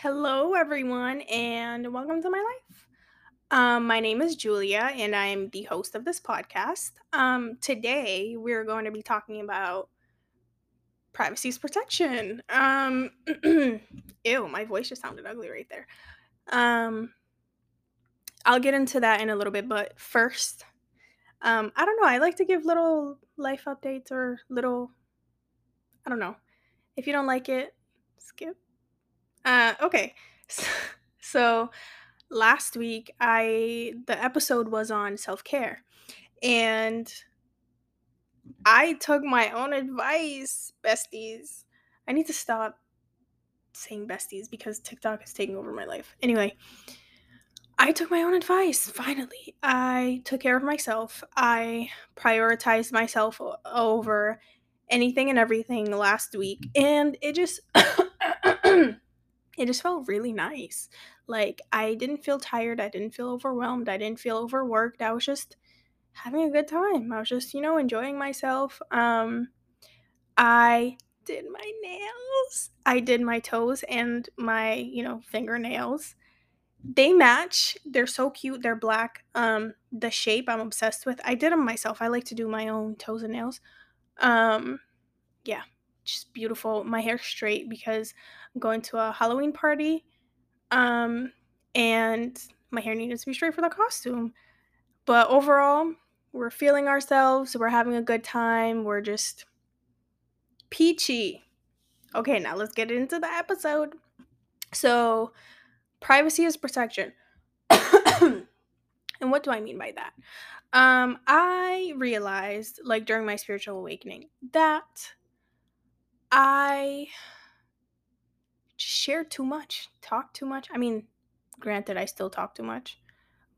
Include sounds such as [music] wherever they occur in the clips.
Hello, everyone, and welcome to my life. Um, my name is Julia, and I am the host of this podcast. Um, today, we're going to be talking about privacy's protection. Um, [clears throat] ew, my voice just sounded ugly right there. Um, I'll get into that in a little bit, but first, um, I don't know. I like to give little life updates or little, I don't know. If you don't like it, skip. Uh, okay. So, [laughs] so last week I the episode was on self-care and I took my own advice, besties. I need to stop saying besties because TikTok is taking over my life. Anyway, I took my own advice finally. I took care of myself. I prioritized myself over anything and everything last week and it just [coughs] [coughs] it just felt really nice. Like I didn't feel tired, I didn't feel overwhelmed, I didn't feel overworked. I was just having a good time. I was just, you know, enjoying myself. Um I did my nails. I did my toes and my, you know, fingernails. They match. They're so cute. They're black. Um the shape I'm obsessed with. I did them myself. I like to do my own toes and nails. Um yeah, just beautiful. My hair straight because Going to a Halloween party um, and my hair needed to be straight for the costume. But overall, we're feeling ourselves. We're having a good time. We're just peachy. Okay, now let's get into the episode. So, privacy is protection. [coughs] and what do I mean by that? Um, I realized, like during my spiritual awakening, that I share too much, talk too much. I mean, granted, I still talk too much,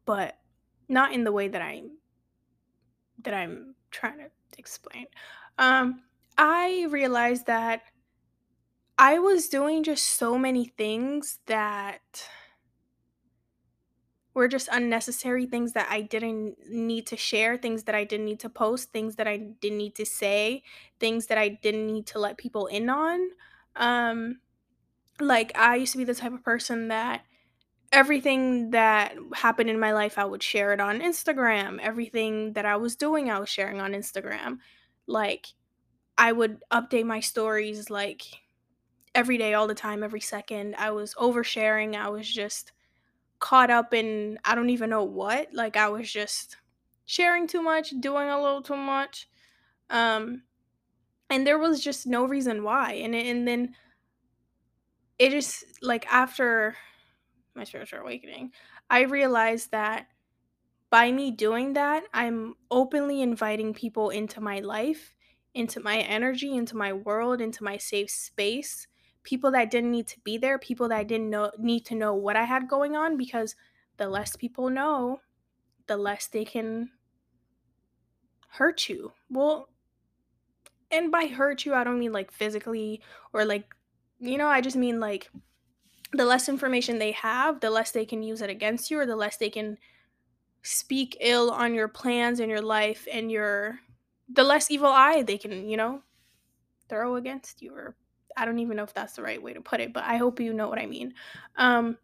but not in the way that I'm that I'm trying to explain. Um, I realized that I was doing just so many things that were just unnecessary things that I didn't need to share, things that I didn't need to post, things that I didn't need to say, things that I didn't need to let people in on. Um, like I used to be the type of person that everything that happened in my life, I would share it on Instagram. Everything that I was doing, I was sharing on Instagram. Like, I would update my stories like every day, all the time, every second. I was oversharing. I was just caught up in I don't even know what. Like, I was just sharing too much, doing a little too much. Um, and there was just no reason why. And, and then it just, like, after my spiritual awakening, I realized that by me doing that, I'm openly inviting people into my life, into my energy, into my world, into my safe space. People that didn't need to be there, people that didn't know need to know what I had going on because the less people know, the less they can hurt you. Well, and by hurt you, I don't mean like physically or like you know, I just mean like the less information they have, the less they can use it against you or the less they can speak ill on your plans and your life and your the less evil eye they can, you know, throw against you or I don't even know if that's the right way to put it, but I hope you know what I mean. Um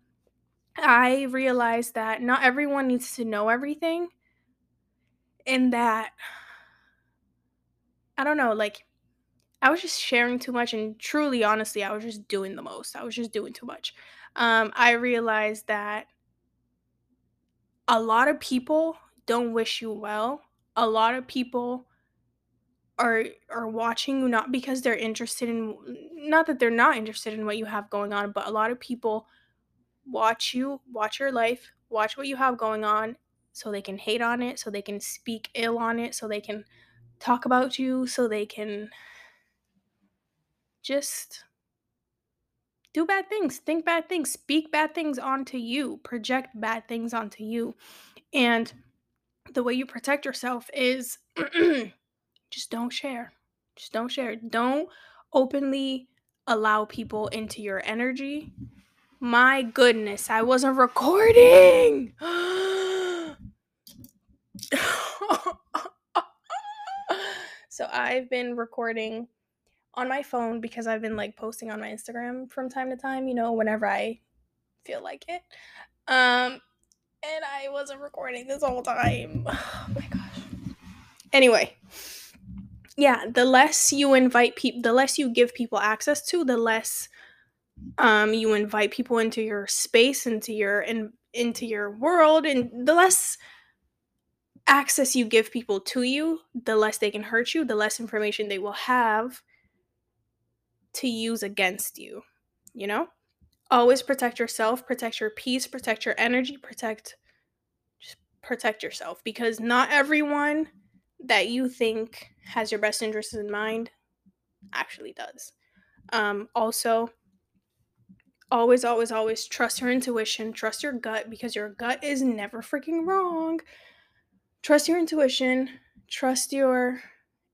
I realized that not everyone needs to know everything and that I don't know, like I was just sharing too much and truly honestly, I was just doing the most. I was just doing too much. Um I realized that a lot of people don't wish you well. A lot of people are are watching you not because they're interested in not that they're not interested in what you have going on, but a lot of people watch you, watch your life, watch what you have going on so they can hate on it, so they can speak ill on it, so they can talk about you, so they can just do bad things, think bad things, speak bad things onto you, project bad things onto you. And the way you protect yourself is [clears throat] just don't share. Just don't share. Don't openly allow people into your energy. My goodness, I wasn't recording. [laughs] so I've been recording on my phone because I've been like posting on my Instagram from time to time, you know, whenever I feel like it. Um and I wasn't recording this whole time. [sighs] Oh my gosh. Anyway, yeah, the less you invite people, the less you give people access to, the less um you invite people into your space, into your in, into your world, and the less access you give people to you, the less they can hurt you, the less information they will have to use against you. You know? Always protect yourself, protect your peace, protect your energy, protect just protect yourself because not everyone that you think has your best interests in mind actually does. Um, also, always, always, always trust your intuition, trust your gut because your gut is never freaking wrong. Trust your intuition, trust your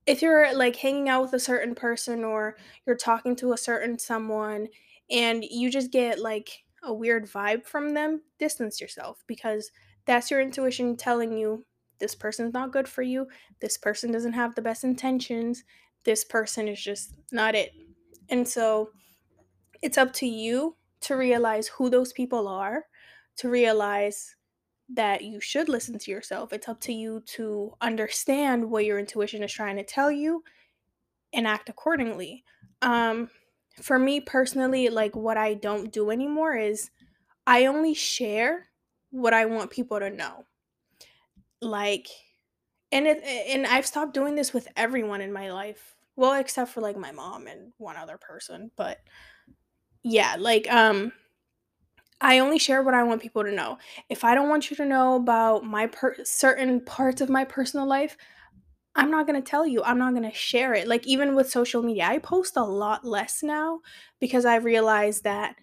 if you're like hanging out with a certain person or you're talking to a certain someone and you just get like a weird vibe from them, distance yourself because that's your intuition telling you this person's not good for you. This person doesn't have the best intentions. This person is just not it. And so it's up to you to realize who those people are, to realize that you should listen to yourself. It's up to you to understand what your intuition is trying to tell you and act accordingly. Um, for me personally, like what I don't do anymore is I only share what I want people to know. Like, and it and I've stopped doing this with everyone in my life. Well, except for like my mom and one other person, but yeah, like um I only share what I want people to know. If I don't want you to know about my per- certain parts of my personal life, I'm not going to tell you. I'm not going to share it. Like even with social media, I post a lot less now because I realized that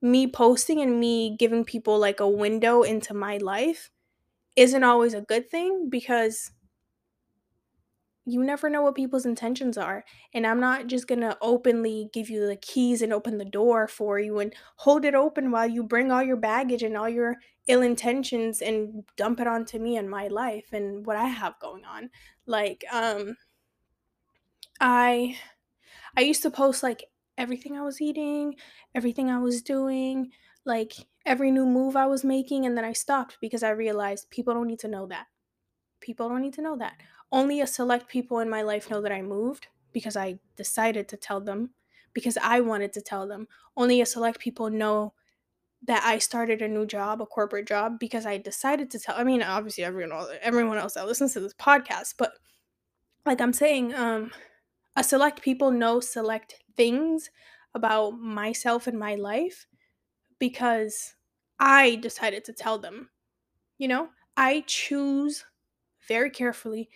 me posting and me giving people like a window into my life isn't always a good thing because you never know what people's intentions are. And I'm not just going to openly give you the keys and open the door for you and hold it open while you bring all your baggage and all your ill intentions and dump it onto me and my life and what I have going on. Like um I I used to post like everything I was eating, everything I was doing, like every new move I was making and then I stopped because I realized people don't need to know that. People don't need to know that only a select people in my life know that I moved because I decided to tell them, because I wanted to tell them. Only a select people know that I started a new job, a corporate job, because I decided to tell. I mean, obviously everyone everyone else that listens to this podcast, but like I'm saying, um, a select people know select things about myself and my life because I decided to tell them. You know, I choose very carefully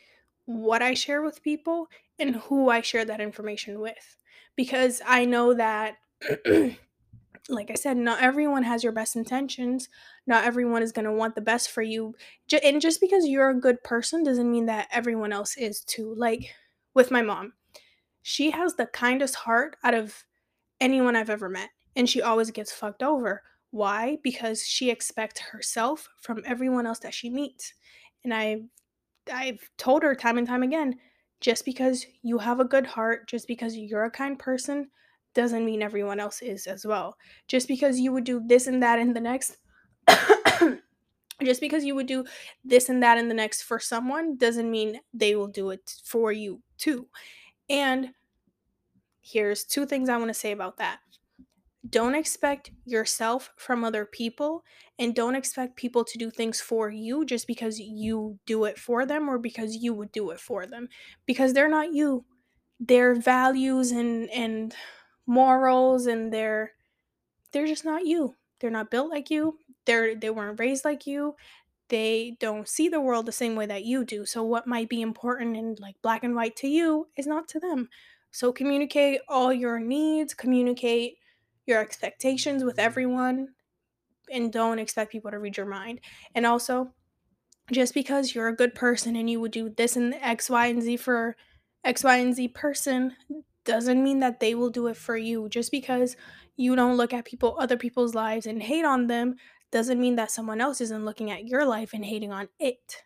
what I share with people and who I share that information with. Because I know that, [clears throat] like I said, not everyone has your best intentions. Not everyone is going to want the best for you. And just because you're a good person doesn't mean that everyone else is too. Like with my mom, she has the kindest heart out of anyone I've ever met. And she always gets fucked over. Why? Because she expects herself from everyone else that she meets. And I I've told her time and time again, just because you have a good heart, just because you're a kind person, doesn't mean everyone else is as well. Just because you would do this and that in the next [coughs] just because you would do this and that in the next for someone doesn't mean they will do it for you too. And here's two things I want to say about that. Don't expect yourself from other people and don't expect people to do things for you just because you do it for them or because you would do it for them because they're not you. Their values and and morals and their they're just not you. They're not built like you. They're they weren't raised like you. They don't see the world the same way that you do. So what might be important and like black and white to you is not to them. So communicate all your needs, communicate your expectations with everyone and don't expect people to read your mind. And also, just because you're a good person and you would do this and X, Y, and Z for X, Y, and Z person doesn't mean that they will do it for you. Just because you don't look at people, other people's lives and hate on them, doesn't mean that someone else isn't looking at your life and hating on it.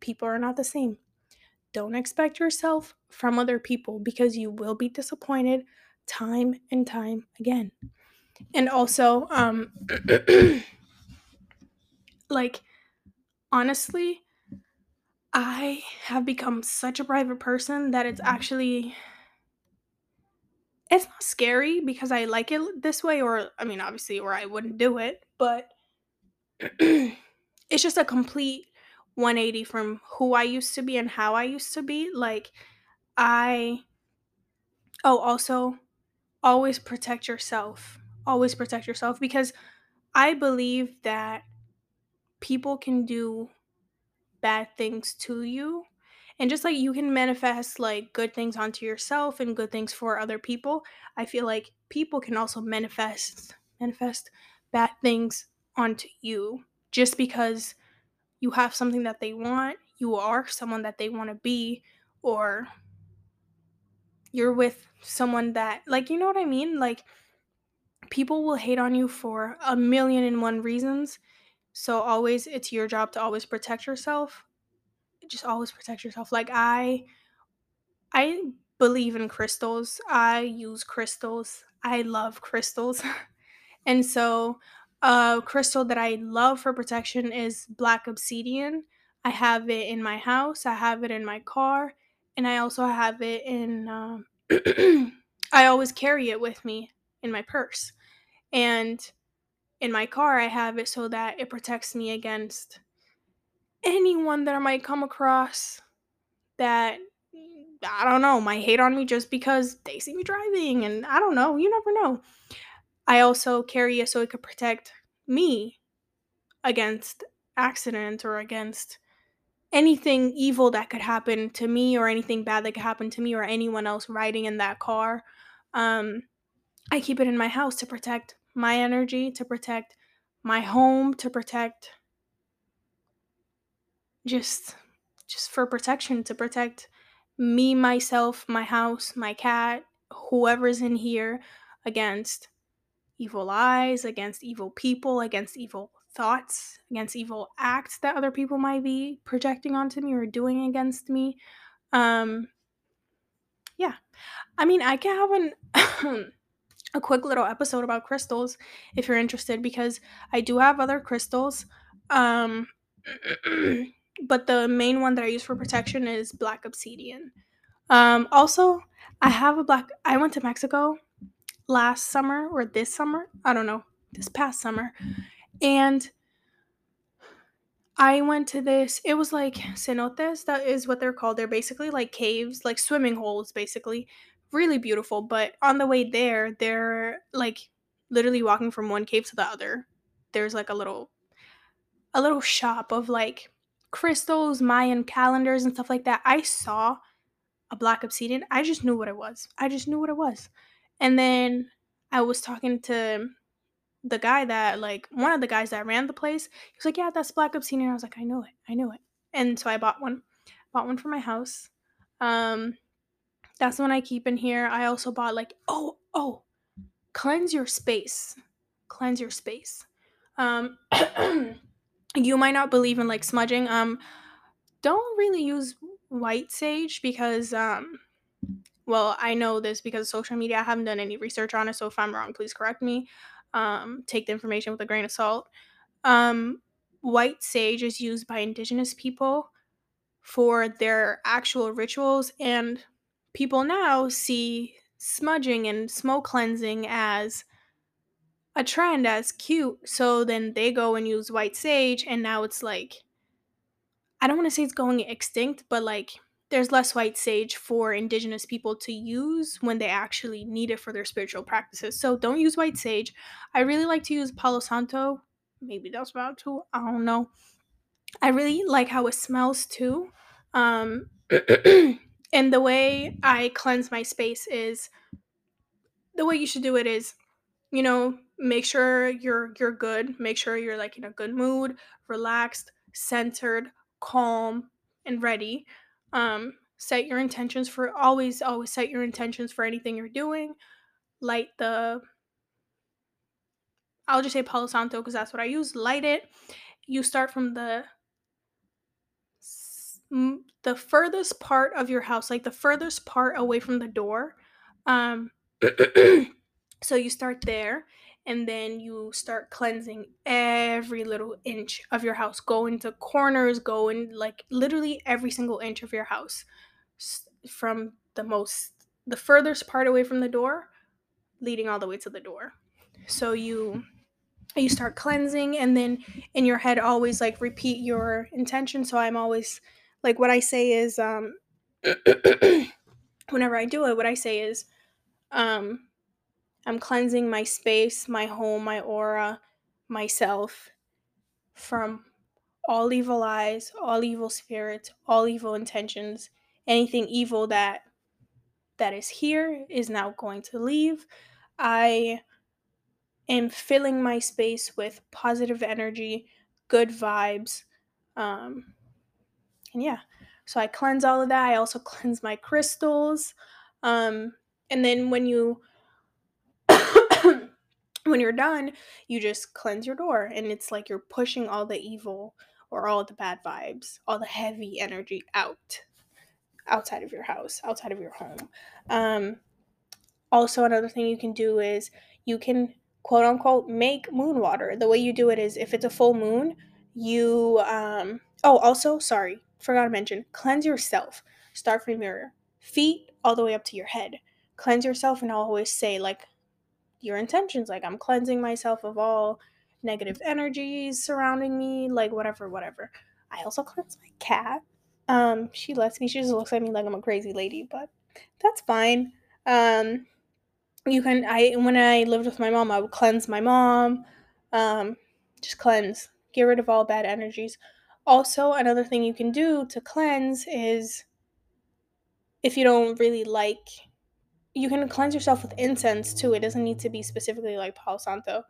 People are not the same. Don't expect yourself from other people because you will be disappointed time and time again. And also, um, [clears throat] like, honestly, I have become such a private person that it's actually it's not scary because I like it this way or I mean obviously or I wouldn't do it, but [clears throat] it's just a complete 180 from who I used to be and how I used to be. Like I oh also always protect yourself. Always protect yourself because I believe that people can do bad things to you. And just like you can manifest like good things onto yourself and good things for other people, I feel like people can also manifest manifest bad things onto you just because you have something that they want, you are someone that they want to be or you're with someone that like you know what I mean? Like people will hate on you for a million and one reasons. So always it's your job to always protect yourself. Just always protect yourself. Like I I believe in crystals. I use crystals. I love crystals. [laughs] and so a crystal that I love for protection is black obsidian. I have it in my house, I have it in my car, and I also have it in um, [clears throat] I always carry it with me in my purse. And in my car, I have it so that it protects me against anyone that I might come across that I don't know, might hate on me just because they see me driving and I don't know, you never know. I also carry it so it could protect me against accident or against anything evil that could happen to me or anything bad that could happen to me or anyone else riding in that car. Um, I keep it in my house to protect my energy, to protect my home, to protect just just for protection, to protect me, myself, my house, my cat, whoever's in here against evil eyes, against evil people, against evil thoughts, against evil acts that other people might be projecting onto me or doing against me. Um yeah. I mean, I can have an [clears throat] a quick little episode about crystals if you're interested because I do have other crystals. Um [clears throat] but the main one that I use for protection is black obsidian. Um also, I have a black I went to Mexico last summer or this summer, I don't know, this past summer. And I went to this, it was like cenotes, that is what they're called. They're basically like caves, like swimming holes, basically. Really beautiful. But on the way there, they're like literally walking from one cave to the other. There's like a little a little shop of like crystals, Mayan calendars and stuff like that. I saw a black obsidian. I just knew what it was. I just knew what it was. And then I was talking to the guy that like one of the guys that ran the place. He was like, "Yeah, that's Black Obsidian." I was like, "I know it. I knew it." And so I bought one. Bought one for my house. Um that's the one I keep in here. I also bought like oh, oh, cleanse your space. Cleanse your space. Um [clears throat] you might not believe in like smudging. Um don't really use white sage because um well, I know this because social media. I haven't done any research on it, so if I'm wrong, please correct me. Um, take the information with a grain of salt. Um, white sage is used by indigenous people for their actual rituals, and people now see smudging and smoke cleansing as a trend as cute. So then they go and use white sage, and now it's like, I don't want to say it's going extinct, but like there's less white sage for indigenous people to use when they actually need it for their spiritual practices. So don't use white sage. I really like to use Palo Santo. Maybe that's about to. I don't know. I really like how it smells too. Um, [clears throat] and the way I cleanse my space is the way you should do it is, you know, make sure you're you're good. Make sure you're like in a good mood, relaxed, centered, calm, and ready um, set your intentions for always, always set your intentions for anything you're doing. Light the, I'll just say Palo Santo because that's what I use. Light it. You start from the the furthest part of your house, like the furthest part away from the door. Um, [clears throat] so you start there and then you start cleansing every little inch of your house. Go into corners, go in like literally every single inch of your house from the most, the furthest part away from the door, leading all the way to the door. So you you start cleansing and then in your head always like repeat your intention so i'm always like what i say is um [coughs] whenever i do it what i say is um i'm cleansing my space my home my aura myself from all evil eyes all evil spirits all evil intentions anything evil that that is here is now going to leave i am filling my space with positive energy, good vibes. Um, and yeah, so I cleanse all of that. I also cleanse my crystals. Um, and then when you when you're done, you just cleanse your door and it's like you're pushing all the evil or all the bad vibes, all the heavy energy out outside of your house, outside of your home. Um, also another thing you can do is you can quote unquote make moon water. The way you do it is if it's a full moon, you um oh also sorry, forgot to mention, cleanse yourself. Start from your feet all the way up to your head. Cleanse yourself and I'll always say like your intentions like I'm cleansing myself of all negative energies surrounding me, like whatever, whatever. I also cleanse my cat. Um, she lets me. She just looks at me like I'm a crazy lady, but that's fine. Um, you can I when I lived with my mom, I would cleanse my mom, um, just cleanse, get rid of all bad energies. Also, another thing you can do to cleanse is if you don't really like you can cleanse yourself with incense too. It doesn't need to be specifically like Palo Santo.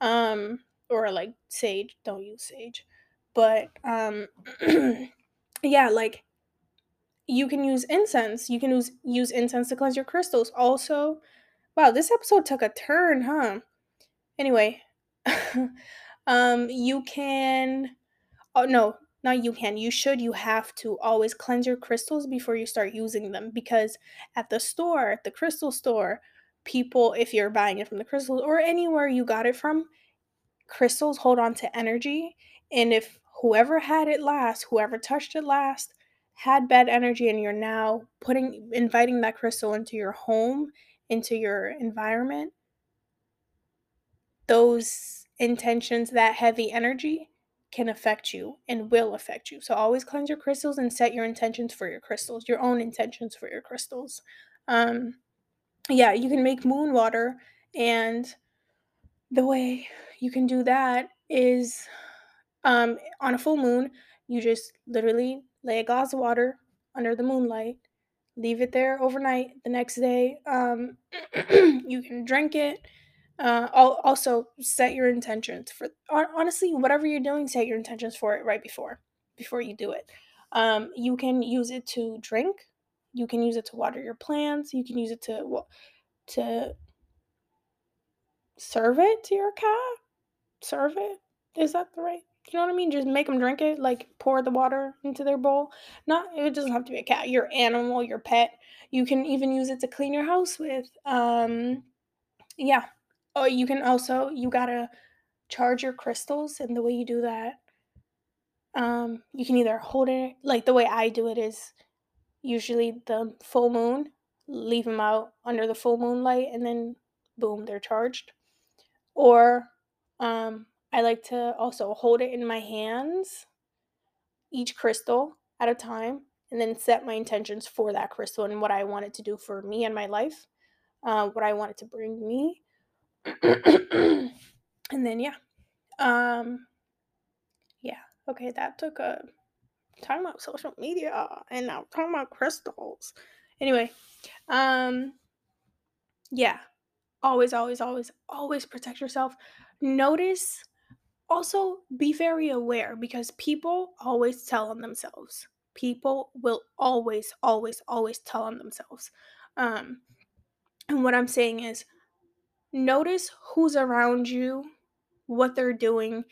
Um or like sage. Don't use sage. But um [clears throat] yeah, like you can use incense. You can use use incense to cleanse your crystals. Also, Wow, this episode took a turn, huh? Anyway, [laughs] um, you can. Oh no, not you can. You should. You have to always cleanse your crystals before you start using them because at the store, at the crystal store, people, if you're buying it from the crystals or anywhere you got it from, crystals hold on to energy, and if whoever had it last, whoever touched it last, had bad energy, and you're now putting inviting that crystal into your home into your environment, those intentions, that heavy energy can affect you and will affect you. So always cleanse your crystals and set your intentions for your crystals, your own intentions for your crystals. Um, yeah, you can make moon water, and the way you can do that is um, on a full moon, you just literally lay a glass of water under the moonlight leave it there overnight. The next day, um, [clears throat] you can drink it. Uh, also, set your intentions for honestly, whatever you're doing, set your intentions for it right before before you do it. Um, you can use it to drink. You can use it to water your plants. You can use it to to serve it to your cat. Serve it. Is that the right you know what I mean? Just make them drink it, like pour the water into their bowl. Not it doesn't have to be a cat. Your animal, your pet. You can even use it to clean your house with. Um, yeah. Oh, you can also you gotta charge your crystals, and the way you do that, um, you can either hold it like the way I do it is usually the full moon, leave them out under the full moonlight, and then boom, they're charged. Or um, I like to also hold it in my hands, each crystal at a time, and then set my intentions for that crystal and what I want it to do for me and my life, uh, what I want it to bring me. [clears throat] and then, yeah. Um, yeah. Okay, that took a talking about social media and now talking about crystals. Anyway, um, yeah. Always, always, always, always protect yourself. Notice also be very aware because people always tell on themselves people will always always always tell on themselves um and what i'm saying is notice who's around you what they're doing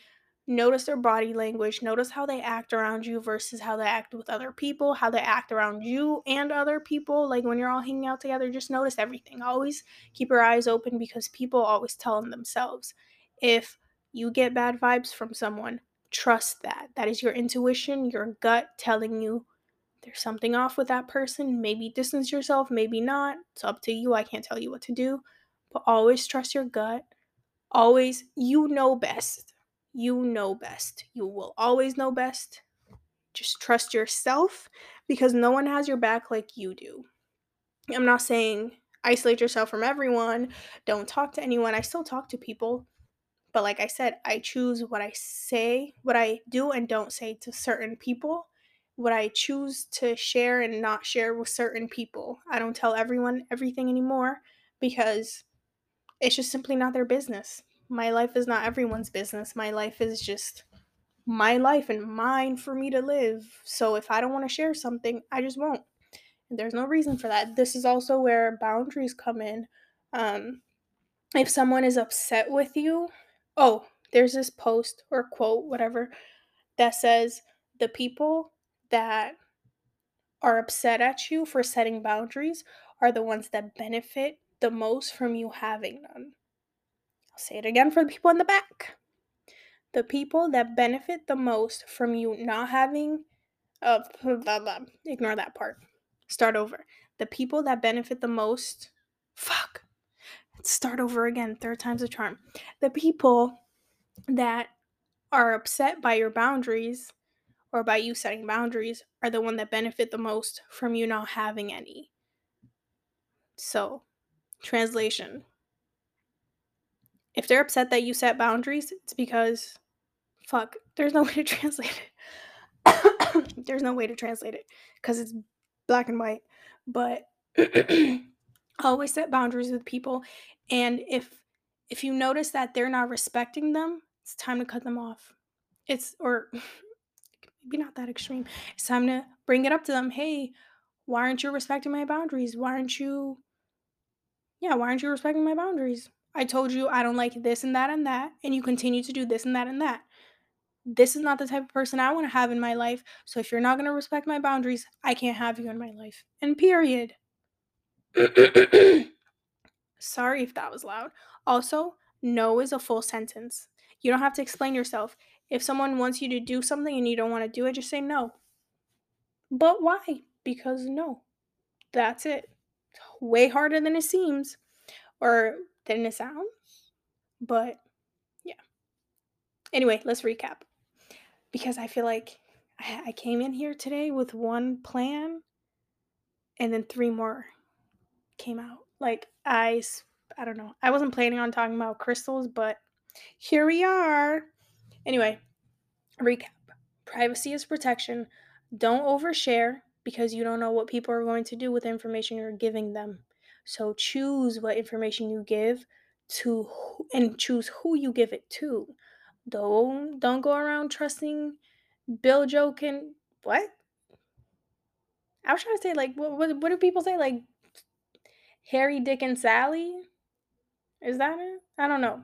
notice their body language, notice how they act around you versus how they act with other people, how they act around you and other people. Like when you're all hanging out together, just notice everything. Always keep your eyes open because people always tell them themselves. If you get bad vibes from someone, trust that. That is your intuition, your gut telling you there's something off with that person. Maybe distance yourself, maybe not. It's up to you. I can't tell you what to do. But always trust your gut. Always, you know best you know best. You will always know best. Just trust yourself because no one has your back like you do. I'm not saying isolate yourself from everyone, don't talk to anyone. I still talk to people. But like I said, I choose what I say, what I do and don't say to certain people, what I choose to share and not share with certain people. I don't tell everyone everything anymore because it's just simply not their business my life is not everyone's business. My life is just my life and mine for me to live. So if I don't want to share something, I just won't. And there's no reason for that. This is also where boundaries come in. Um, if someone is upset with you, oh, there's this post or quote, whatever, that says the people that are upset at you for setting boundaries are the ones that benefit the most from you having none. I'll say it again for the people in the back. The people that benefit the most from you not having, uh, blah, blah, ignore that part. Start over. The people that benefit the most, fuck. start over again. Third time's a charm. The people that are upset by your boundaries or by you setting boundaries are the one that benefit the most from you not having any. So, translation if they're upset that you set boundaries, it's because fuck, there's no [laughs] way to translate it. [coughs] there's no way to translate it because it's black and white. But [coughs] I always set boundaries with people and if if you notice that they're not respecting them, it's time to cut them off. It's or [laughs] maybe not that extreme. It's time to bring it up to them. Hey, why aren't you respecting my boundaries? Why aren't you yeah, why aren't you respecting my boundaries? I told you I don't like this and that and that, and you continue to do this and that and that. This is not the type of person I want to have in my life. So if you're not going to respect my boundaries, I can't have you in my life. And period. [coughs] Sorry if that was loud. Also, no is a full sentence. You don't have to explain yourself. If someone wants you to do something and you don't want to do it, just say no. But why? Because no. That's it. Way harder than it seems. Or than it sounds. But yeah. Anyway, let's recap. Because I feel like I, came in here today with one plan and then three more came out. Like I I don't know. I wasn't planning on talking about crystals, but here we are. Anyway, recap. Privacy is protection. Don't overshare because you don't know what people are going to do with the information you're giving them. So choose what information you give to and choose who you give it to. Don't don't go around trusting Bill joking what? I was trying to say like what what, what do people say like Harry, Dick, and Sally? Is that it? I don't know.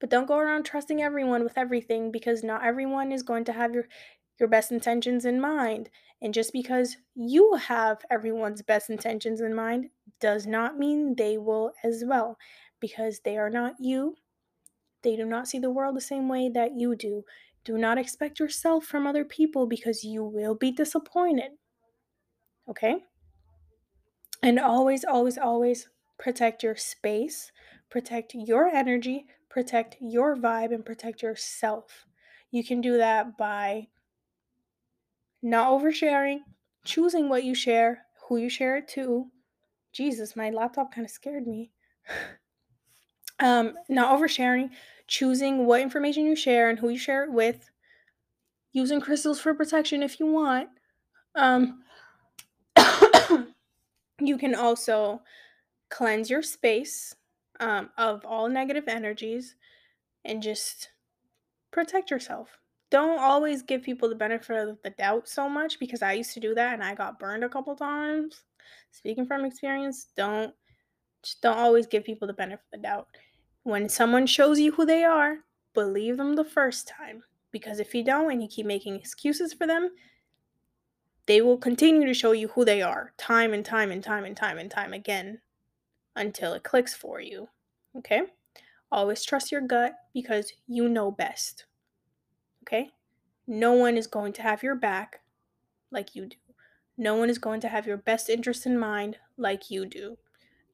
But don't go around trusting everyone with everything because not everyone is going to have your your best intentions in mind. And just because you have everyone's best intentions in mind does not mean they will as well, because they are not you. They do not see the world the same way that you do. Do not expect yourself from other people because you will be disappointed. Okay? And always, always, always protect your space, protect your energy, protect your vibe, and protect yourself. You can do that by not oversharing, choosing what you share, who you share it to. Jesus, my laptop kind of scared me. [sighs] um, not oversharing, choosing what information you share and who you share it with, using crystals for protection if you want. Um, [coughs] you can also cleanse your space um, of all negative energies and just protect yourself don't always give people the benefit of the doubt so much because I used to do that and I got burned a couple times. Speaking from experience, don't just don't always give people the benefit of the doubt. When someone shows you who they are, believe them the first time Because if you don't and you keep making excuses for them, they will continue to show you who they are time and time and time and time and time again until it clicks for you. Okay? Always trust your gut because you know best. Okay? No one is going to have your back like you do. No one is going to have your best interest in mind like you do.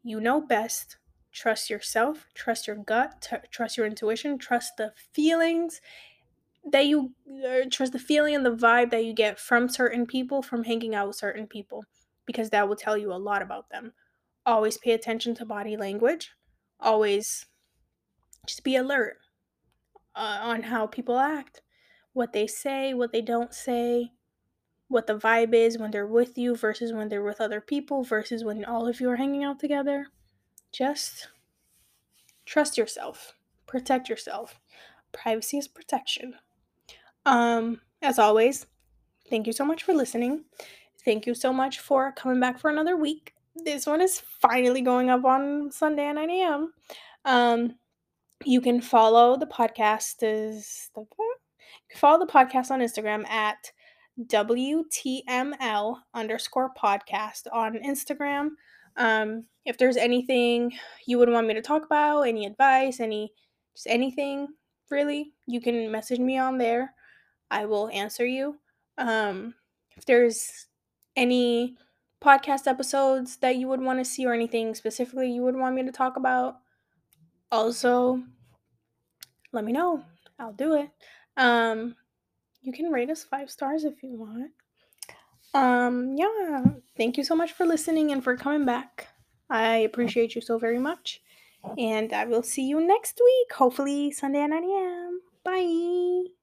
You know best. Trust yourself, trust your gut, t- trust your intuition, trust the feelings that you uh, trust the feeling and the vibe that you get from certain people from hanging out with certain people because that will tell you a lot about them. Always pay attention to body language. Always just be alert uh, on how people act, what they say, what they don't say, what the vibe is when they're with you versus when they're with other people versus when all of you are hanging out together. Just trust yourself, protect yourself. Privacy is protection. Um, as always, thank you so much for listening. Thank you so much for coming back for another week. This one is finally going up on Sunday at 9 a.m. Um, you can follow the podcast is the follow the podcast on Instagram at WTML underscore podcast on Instagram. Um, if there's anything you would want me to talk about, any advice, any just anything really, you can message me on there. I will answer you. Um, if there's any podcast episodes that you would want to see or anything specifically you would want me to talk about, also let me know. I'll do it. Um, you can rate us five stars if you want. Um, yeah, thank you so much for listening and for coming back. I appreciate you so very much. And I will see you next week, hopefully Sunday at 9 a.m. Bye.